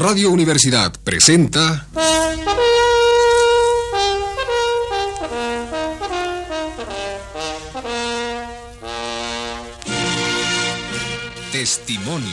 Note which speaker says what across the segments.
Speaker 1: Radio Universidad presenta... Testimonios.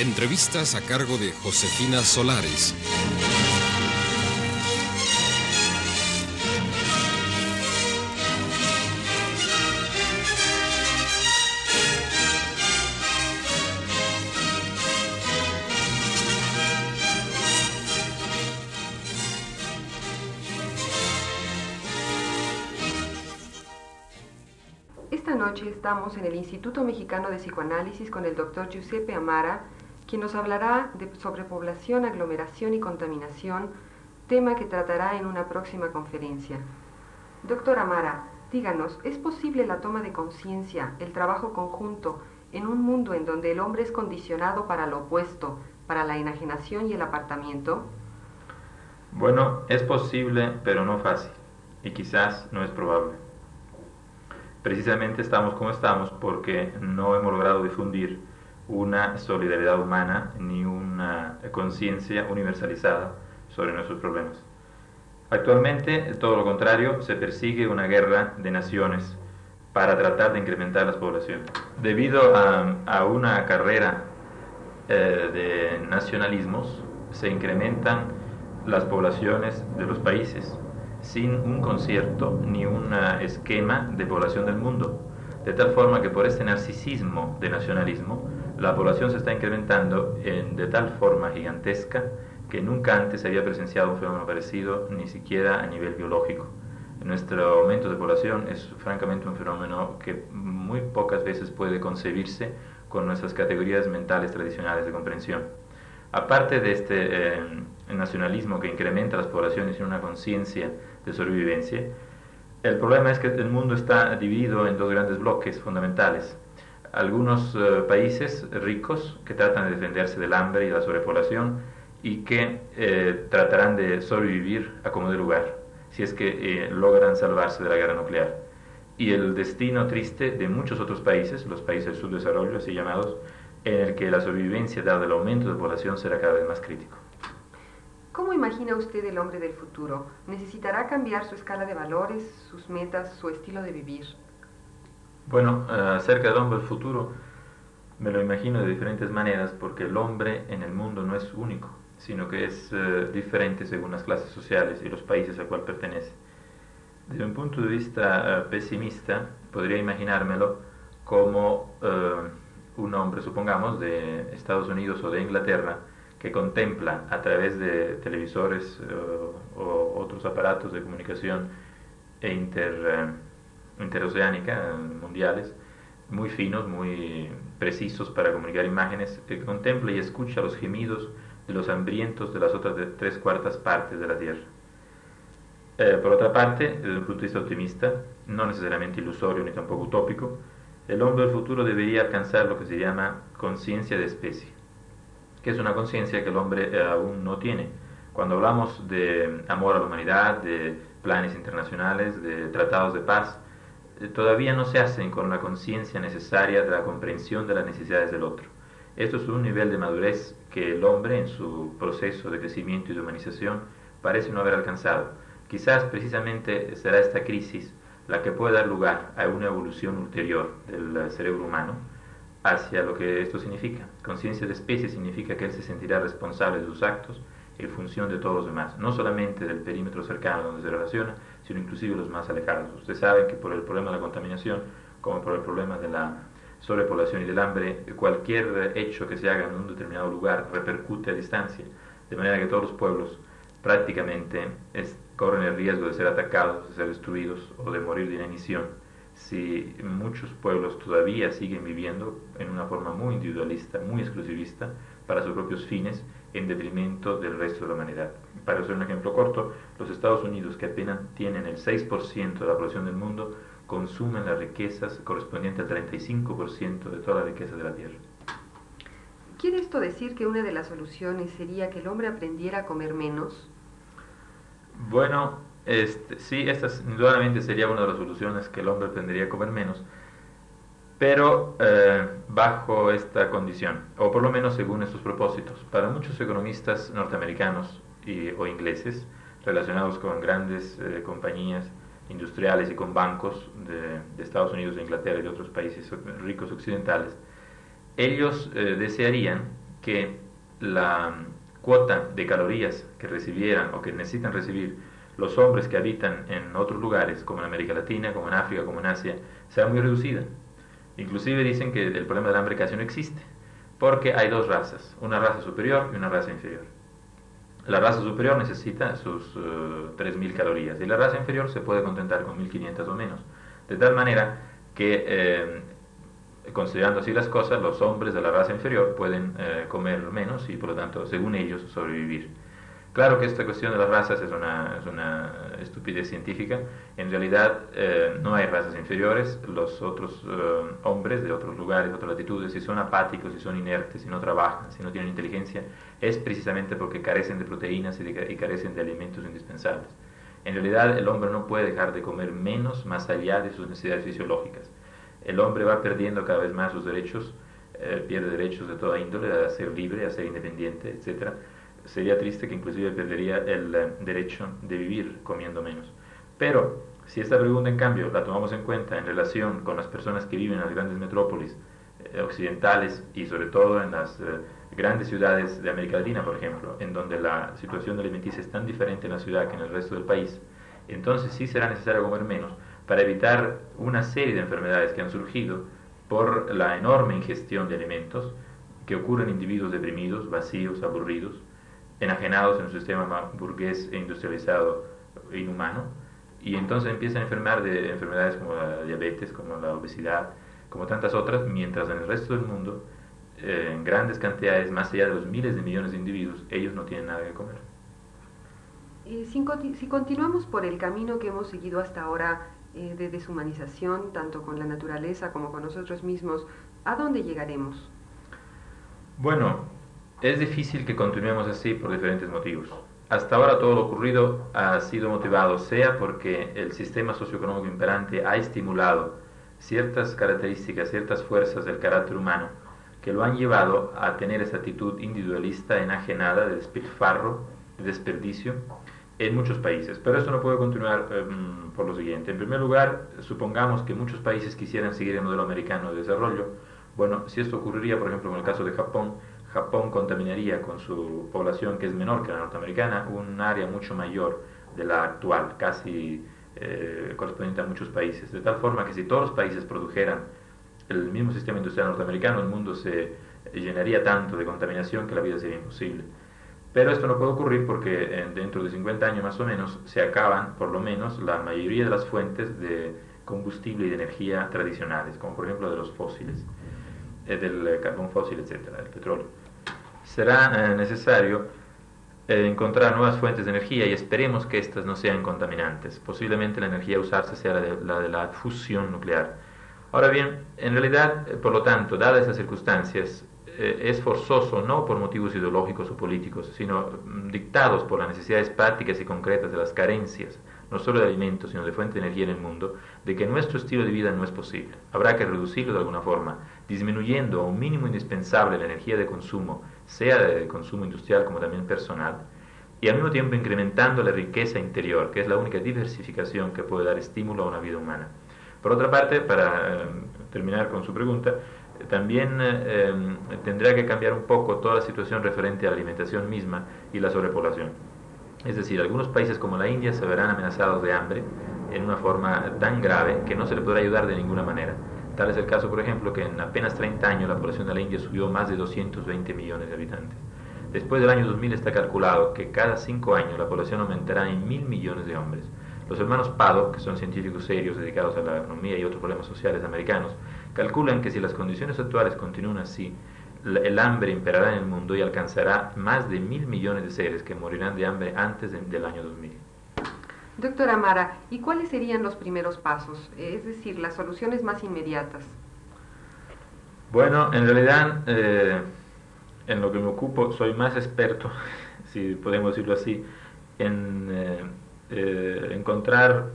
Speaker 1: Entrevistas a cargo de Josefina Solares.
Speaker 2: Estamos en el Instituto Mexicano de Psicoanálisis con el doctor Giuseppe Amara, quien nos hablará de sobrepoblación, aglomeración y contaminación, tema que tratará en una próxima conferencia. Doctor Amara, díganos, ¿es posible la toma de conciencia, el trabajo conjunto, en un mundo en donde el hombre es condicionado para lo opuesto, para la enajenación y el apartamiento?
Speaker 3: Bueno, es posible, pero no fácil, y quizás no es probable. Precisamente estamos como estamos porque no hemos logrado difundir una solidaridad humana ni una conciencia universalizada sobre nuestros problemas. Actualmente, todo lo contrario, se persigue una guerra de naciones para tratar de incrementar las poblaciones. Debido a, una carrera eh, de nacionalismos, se incrementan las poblaciones de los países sin un concierto ni un esquema de población del mundo. De tal forma que por este narcisismo de nacionalismo, la población se está incrementando en, de tal forma gigantesca que nunca antes se había presenciado un fenómeno parecido, ni siquiera a nivel biológico. Nuestro aumento de población es francamente un fenómeno que muy pocas veces puede concebirse con nuestras categorías mentales tradicionales de comprensión. Aparte de este eh, nacionalismo que incrementa las poblaciones sin una conciencia de sobrevivencia, el problema es que el mundo está dividido en dos grandes bloques fundamentales. Algunos eh, países ricos que tratan de defenderse del hambre y la sobrepoblación y que eh, tratarán de sobrevivir a como de lugar, si es que logran salvarse de la guerra nuclear. Y el destino triste de muchos otros países, los países del subdesarrollo, así llamados, en el que la sobrevivencia, dado el aumento de población, será cada vez más crítico.
Speaker 2: ¿Cómo imagina usted el hombre del futuro? ¿Necesitará cambiar su escala de valores, sus metas, su estilo de vivir?
Speaker 3: Bueno, acerca del hombre del futuro, me lo imagino de diferentes maneras porque el hombre en el mundo no es único, sino que es uh, diferente según las clases sociales y los países al cual pertenece. Desde un punto de vista uh, pesimista, podría imaginármelo como un hombre, supongamos, de Estados Unidos o de Inglaterra, que contempla a través de televisores uh, o otros aparatos de comunicación e uh, interoceánica, mundiales, muy finos, muy precisos para comunicar imágenes, que contempla y escucha los gemidos de los hambrientos de las otras tres cuartas partes de la Tierra. Eh, por otra parte, desde un punto de vista optimista, no necesariamente ilusorio ni tampoco utópico, el hombre del futuro debería alcanzar lo que se llama conciencia de especie, que es una conciencia que el hombre eh, aún no tiene. Cuando hablamos de amor a la humanidad, de planes internacionales, de tratados de paz, eh, todavía no se hacen con la conciencia necesaria de la comprensión de las necesidades del otro. Esto es un nivel de madurez que el hombre en su proceso de crecimiento y de humanización parece no haber alcanzado. Quizás precisamente será esta crisis la que puede dar lugar a una evolución ulterior del cerebro humano hacia lo que esto significa. Conciencia de especie significa que él se sentirá responsable de sus actos en función de todos los demás, no solamente del perímetro cercano donde se relaciona, sino inclusive los más alejados. Usted sabe que por el problema de la contaminación, como por el problema de la sobrepoblación y del hambre, cualquier hecho que se haga en un determinado lugar repercute a distancia, de manera que todos los pueblos prácticamente es, corren el riesgo de ser atacados, de ser destruidos o de morir de inanición si muchos pueblos todavía siguen viviendo en una forma muy individualista, muy exclusivista, para sus propios fines, en detrimento del resto de la humanidad. Para hacer un ejemplo corto, los Estados Unidos, que apenas tienen el 6% de la población del mundo, consumen las riquezas correspondientes al 35% de toda la riqueza de la Tierra.
Speaker 2: ¿Quiere esto decir que una de las soluciones sería que el hombre aprendiera a comer menos?
Speaker 3: Bueno, este, sí, esta indudablemente sería una de las soluciones que el hombre tendría a comer menos, pero eh, bajo esta condición, o por lo menos según estos propósitos. Para muchos economistas norteamericanos o ingleses relacionados con grandes eh, compañías industriales y con bancos de, de, Estados Unidos, de Inglaterra y de otros países ricos occidentales, ellos eh, desearían que la cuota de calorías que recibieran o que necesitan recibir los hombres que habitan en otros lugares, como en América Latina, como en África, como en Asia, sea muy reducida. Inclusive dicen que el problema del hambre casi no existe, porque hay dos razas, una raza superior y una raza inferior. La raza superior necesita sus 3.000 eh, calorías y la raza inferior se puede contentar con 1.500 o menos. De tal manera que, eh, considerando así las cosas, los hombres de la raza inferior pueden eh, comer menos y por lo tanto, según ellos, sobrevivir. Claro que esta cuestión de las razas es una, es una estupidez científica. En realidad eh, no hay razas inferiores. Los otros eh, hombres de otros lugares, de otras latitudes, si son apáticos, si son inertes, si no trabajan, si no tienen inteligencia, es precisamente porque carecen de proteínas y carecen de alimentos indispensables. En realidad el hombre no puede dejar de comer menos más allá de sus necesidades fisiológicas. El hombre va perdiendo cada vez más sus derechos, eh, pierde derechos de toda índole, a ser libre, a ser independiente, etcétera sería triste que inclusive perdería el eh, derecho de vivir comiendo menos. Pero si esta pregunta en cambio la tomamos en cuenta en relación con las personas que viven en las grandes metrópolis eh, occidentales y sobre todo en las grandes ciudades de América Latina, por ejemplo, en donde la situación alimenticia es tan diferente en la ciudad que en el resto del país, entonces sí será necesario comer menos para evitar una serie de enfermedades que han surgido por la enorme ingestión de alimentos que ocurren en individuos deprimidos, vacíos, aburridos, enajenados en un sistema burgués e industrializado e inhumano, y entonces empiezan a enfermar de enfermedades como la diabetes, como la obesidad, como tantas otras, mientras en el resto del mundo, eh, en grandes cantidades, más allá de los miles de millones de individuos, ellos no tienen nada que comer.
Speaker 2: Si, continuamos por el camino que hemos seguido hasta ahora eh, de deshumanización, tanto con la naturaleza como con nosotros mismos, ¿a dónde llegaremos?
Speaker 3: Bueno, es difícil que continuemos así por diferentes motivos. Hasta ahora todo lo ocurrido ha sido motivado sea porque el sistema socioeconómico imperante ha estimulado ciertas características, ciertas fuerzas del carácter humano que lo han llevado a tener esa actitud individualista, enajenada, de despilfarro, de desperdicio en muchos países. Pero esto no puede continuar em, por lo siguiente. En primer lugar, supongamos que muchos países quisieran seguir el modelo americano de desarrollo. Bueno, si esto ocurriría, por ejemplo, en el caso de Japón, Japón contaminaría con su población, que es menor que la norteamericana, un área mucho mayor de la actual, casi eh, correspondiente a muchos países. De tal forma que si todos los países produjeran el mismo sistema industrial norteamericano, el mundo se llenaría tanto de contaminación que la vida sería imposible. Pero esto no puede ocurrir porque dentro de 50 años más o menos se acaban, por lo menos, la mayoría de las fuentes de combustible y de energía tradicionales, como por ejemplo de los fósiles, eh, del carbón fósil, etcétera, del petróleo será eh, necesario eh, encontrar nuevas fuentes de energía y esperemos que estas no sean contaminantes. Posiblemente la energía a usarse sea la de, la fusión nuclear. Ahora bien, en realidad, eh, por lo tanto, dadas esas circunstancias, es forzoso, no por motivos ideológicos o políticos, sino mm, dictados por las necesidades prácticas y concretas de las carencias, no solo de alimentos, sino de fuente de energía en el mundo, de que nuestro estilo de vida no es posible. Habrá que reducirlo de alguna forma, disminuyendo a un mínimo indispensable la energía de consumo sea de consumo industrial como también personal, y al mismo tiempo incrementando la riqueza interior, que es la única diversificación que puede dar estímulo a una vida humana. Por otra parte, para eh, terminar con su pregunta, también eh, em, tendrá que cambiar un poco toda la situación referente a la alimentación misma y la sobrepoblación. Es decir, algunos países como la India se verán amenazados de hambre en una forma tan grave que no se le podrá ayudar de ninguna manera. Tal es el caso, por ejemplo, que en apenas 30 años la población de la India subió más de 220 millones de habitantes. Después del año 2000 está calculado que cada 5 años la población aumentará en mil millones de hombres. Los hermanos Pado, que son científicos serios dedicados a la economía y otros problemas sociales americanos, calculan que si las condiciones actuales continúan así, el hambre imperará en el mundo y alcanzará más de mil millones de seres que morirán de hambre antes del año 2000.
Speaker 2: Doctora Mara, ¿y cuáles serían los primeros pasos? Es decir, las soluciones más inmediatas.
Speaker 3: Bueno, en realidad, eh, en lo que me ocupo, soy más experto, si podemos decirlo así, en, eh, eh, encontrar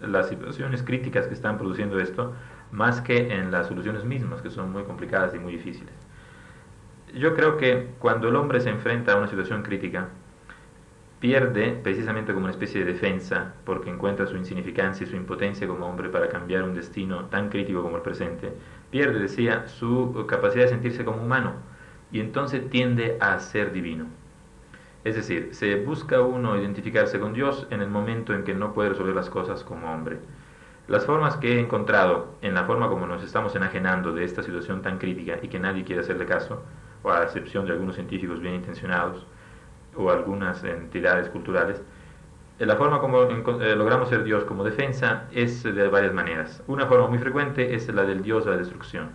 Speaker 3: las situaciones críticas que están produciendo esto más que en las soluciones mismas, que son muy complicadas y muy difíciles. Yo creo que cuando el hombre se enfrenta a una situación crítica, pierde precisamente como una especie de defensa, porque encuentra su insignificancia y su impotencia como hombre para cambiar un destino tan crítico como el presente, pierde, decía, su capacidad de sentirse como humano y entonces tiende a ser divino. Es decir, se busca uno identificarse con Dios en el momento en que no puede resolver las cosas como hombre. Las formas que he encontrado en la forma como nos estamos enajenando de esta situación tan crítica y que nadie quiere hacerle caso, o a excepción de algunos científicos bien intencionados o algunas entidades culturales, eh, la forma como eh, logramos ser Dios como defensa es de varias maneras. Una forma muy frecuente es la del Dios de la destrucción.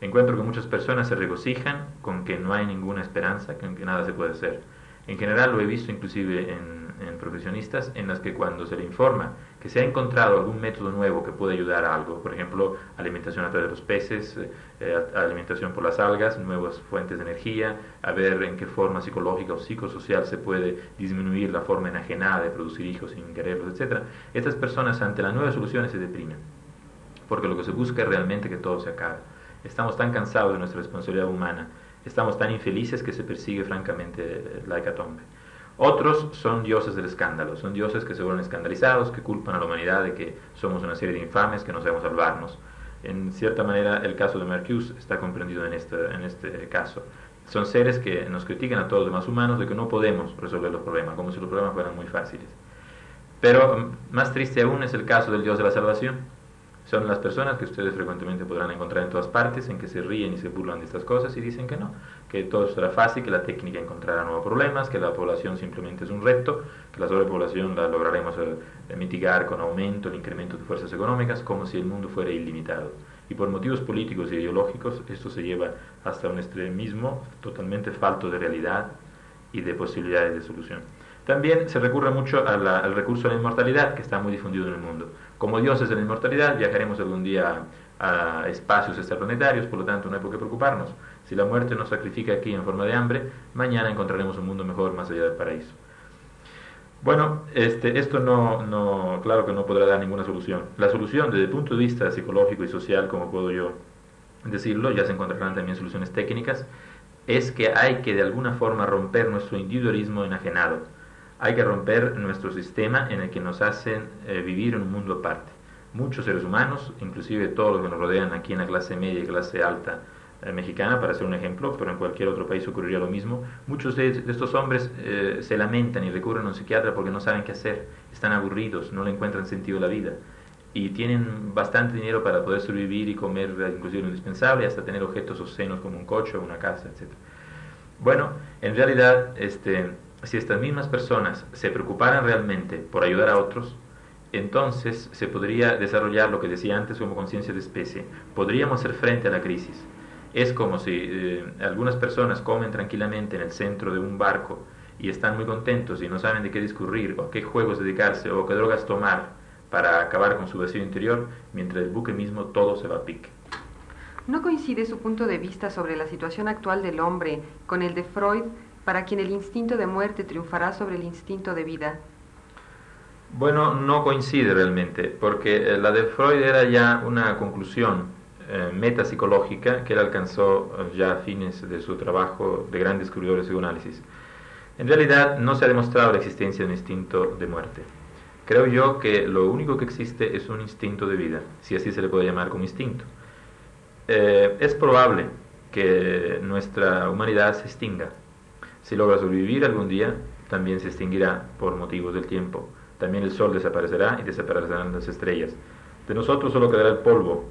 Speaker 3: Encuentro que muchas personas se regocijan con que no hay ninguna esperanza, con que nada se puede hacer en general lo he visto inclusive en, profesionistas en las que cuando se le informa que se ha encontrado algún método nuevo que puede ayudar a algo, por ejemplo, alimentación a través de los peces, eh, alimentación por las algas, nuevas fuentes de energía, a ver en qué forma psicológica o psicosocial se puede disminuir la forma enajenada de producir hijos sin quererlos, etc. Estas personas ante las nuevas soluciones se deprimen, porque lo que se busca es realmente que todo se acabe. Estamos tan cansados de nuestra responsabilidad humana estamos tan infelices que se persigue francamente la hecatombe. Otros son dioses del escándalo, son dioses que se vuelven escandalizados, que culpan a la humanidad de que somos una serie de infames, que no sabemos salvarnos. En cierta manera, el caso de Mercus está comprendido en este, en este caso. Son seres que nos critican a todos los demás humanos de que no podemos resolver los problemas, como si los problemas fueran muy fáciles. Pero mm, más triste aún es el caso del Dios de la salvación, son las personas que ustedes frecuentemente podrán encontrar en todas partes, en que se ríen y se burlan de estas cosas y dicen que no, que todo será fácil, que la técnica encontrará nuevos problemas, que la población simplemente es un reto, que la sobrepoblación la lograremos eh, mitigar con aumento, el incremento de fuerzas económicas, como si el mundo fuera ilimitado. Y por motivos políticos e ideológicos esto se lleva hasta un extremismo totalmente falto de realidad y de posibilidades de solución. También se recurre mucho al recurso a la inmortalidad, que está muy difundido en el mundo. Como dioses de la inmortalidad, viajaremos algún día a espacios extraplanetarios, por lo tanto no hay por qué preocuparnos. Si la muerte nos sacrifica aquí en forma de hambre, mañana encontraremos un mundo mejor más allá del paraíso. Bueno, este, esto no, no, claro que no podrá dar ninguna solución. La solución desde el punto de vista psicológico y social, como puedo yo decirlo, ya se encontrarán también soluciones técnicas, es que hay que de alguna forma romper nuestro individualismo enajenado hay que romper nuestro sistema en el que nos hacen eh, vivir en un mundo aparte. Muchos seres humanos, inclusive todos los que nos rodean aquí en la clase media y clase alta eh, mexicana, para ser un ejemplo, pero en cualquier otro país ocurriría lo mismo, muchos de, estos hombres eh, se lamentan y recurren a un psiquiatra porque no saben qué hacer, están aburridos, no le encuentran sentido a la vida y tienen bastante dinero para poder sobrevivir y comer inclusive lo indispensable, hasta tener objetos obscenos como un coche o una casa, etc. Bueno, en realidad, este, si estas mismas personas se preocuparan realmente por ayudar a otros, entonces se podría desarrollar lo que decía antes como conciencia de especie. Podríamos hacer frente a la crisis. Es como si eh, algunas personas comen tranquilamente en el centro de un barco y están muy contentos y no saben de qué discurrir o qué juegos dedicarse o qué drogas tomar para acabar con su vacío interior, mientras el buque mismo todo se va a pique.
Speaker 2: ¿No coincide su punto de vista sobre la situación actual del hombre con el de Freud para quien el instinto de muerte triunfará sobre el instinto de vida?
Speaker 3: Bueno, no coincide realmente, porque eh, la de Freud era ya una conclusión eh, metapsicológica que él alcanzó eh, ya a fines de su trabajo de gran descubridor de psicoanálisis. En realidad no se ha demostrado la existencia de un instinto de muerte. Creo yo que lo único que existe es un instinto de vida, si así se le puede llamar como instinto. es probable que nuestra humanidad se extinga, si logra sobrevivir algún día, también se extinguirá por motivos del tiempo. También el sol desaparecerá y desaparecerán las estrellas. De nosotros solo quedará el polvo.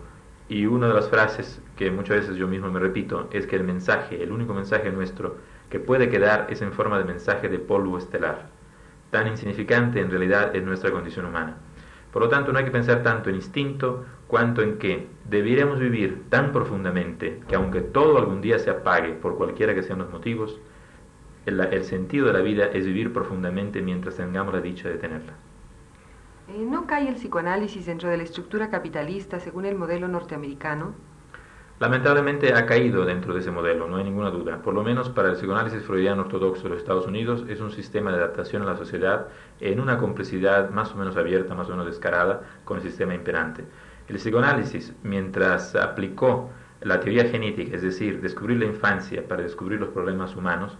Speaker 3: Y una de las frases que muchas veces yo mismo me repito es que el mensaje, el único mensaje nuestro que puede quedar es en forma de mensaje de polvo estelar. Tan insignificante en realidad es nuestra condición humana. Por lo tanto, no hay que pensar tanto en instinto cuanto en que debiéramos vivir tan profundamente que aunque todo algún día se apague por cualquiera que sean los motivos, el, sentido de la vida es vivir profundamente mientras tengamos la dicha de tenerla.
Speaker 2: Eh, ¿No cae el psicoanálisis dentro de la estructura capitalista según el modelo norteamericano?
Speaker 3: Lamentablemente ha caído dentro de ese modelo, no hay ninguna duda. Por lo menos para el psicoanálisis freudiano ortodoxo de los Estados Unidos es un sistema de adaptación a la sociedad en una complicidad más o menos abierta, más o menos descarada con el sistema imperante. El psicoanálisis, mientras aplicó la teoría genética, es decir, descubrir la infancia para descubrir los problemas humanos,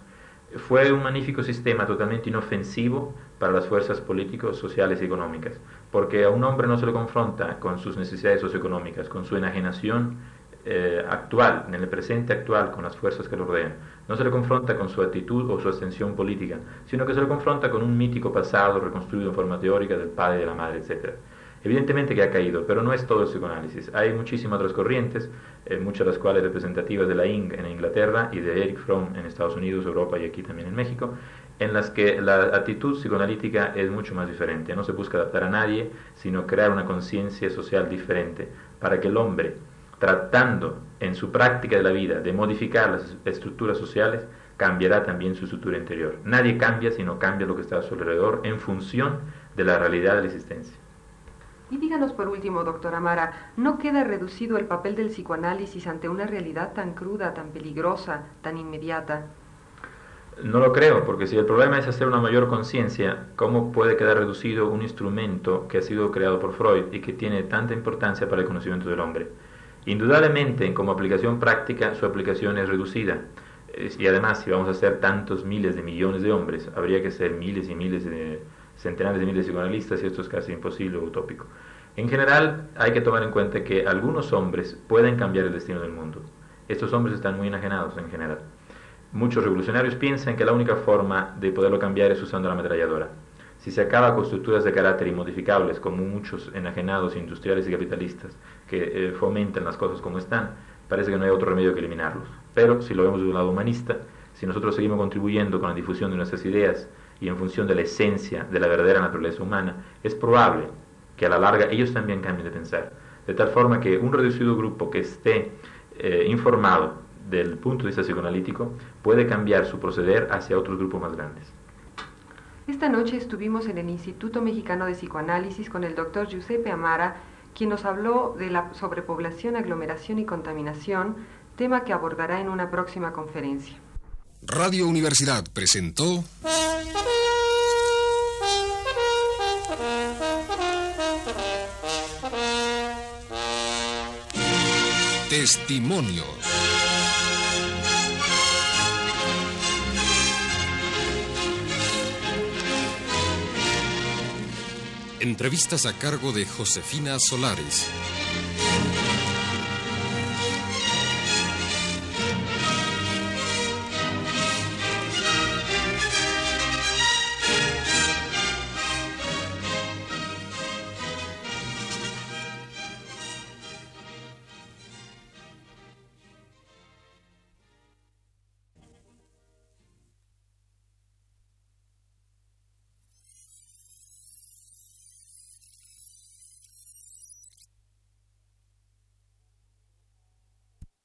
Speaker 3: fue un magnífico sistema totalmente inofensivo para las fuerzas políticos, sociales y económicas, porque a un hombre no se le confronta con sus necesidades socioeconómicas, con su enajenación eh, actual, en el presente actual, con las fuerzas que lo rodean. No se le confronta con su actitud o su ascensión política, sino que se le confronta con un mítico pasado reconstruido en forma teórica del padre, de la madre, etc. Evidentemente que ha caído, pero no es todo el psicoanálisis. Hay muchísimas otras corrientes, eh, muchas de las cuales representativas de la ING en Inglaterra y de Eric Fromm en Estados Unidos, Europa y aquí también en México, en las que la actitud psicoanalítica es mucho más diferente. No se busca adaptar a nadie, sino crear una conciencia social diferente para que el hombre tratando en su práctica de la vida de modificar las estructuras sociales, cambiará también su estructura interior. Nadie cambia sino cambia lo que está a su alrededor en función de la realidad de la existencia.
Speaker 2: Y díganos por último, doctor Amara, ¿no queda reducido el papel del psicoanálisis ante una realidad tan cruda, tan peligrosa, tan inmediata?
Speaker 3: No lo creo, porque si el problema es hacer una mayor conciencia, ¿cómo puede quedar reducido un instrumento que ha sido creado por Freud y que tiene tanta importancia para el conocimiento del hombre? Indudablemente, como aplicación práctica, su aplicación es reducida. Y además, si vamos a ser tantos miles de millones de hombres, habría que ser miles y miles de centenares de miles de psicoanalistas y esto es casi imposible o utópico. En general, hay que tomar en cuenta que algunos hombres pueden cambiar el destino del mundo. Estos hombres están muy enajenados en general. Muchos revolucionarios piensan que la única forma de poderlo cambiar es usando la ametralladora. Si se acaba con estructuras de carácter inmodificables, como muchos enajenados industriales y capitalistas que eh, fomentan las cosas como están, parece que no hay otro remedio que eliminarlos. Pero si lo vemos de un lado humanista, si nosotros seguimos contribuyendo con la difusión de nuestras ideas y en función de la esencia de la verdadera naturaleza humana, es probable que a la larga ellos también cambien de pensar. De tal forma que un reducido grupo que esté eh, informado del punto de vista psicoanalítico puede cambiar su proceder hacia otros grupos más grandes.
Speaker 2: Esta noche estuvimos en el Instituto Mexicano de Psicoanálisis con el doctor Giuseppe Amara, quien nos habló de la sobrepoblación, aglomeración y contaminación, tema que abordará en una próxima conferencia.
Speaker 1: Radio Universidad presentó Testimonios. Entrevistas a cargo de Josefina Solares.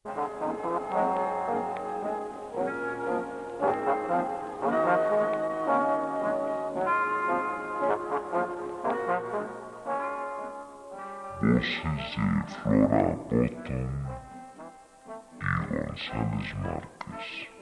Speaker 4: This is Flora Bottom y González Márquez.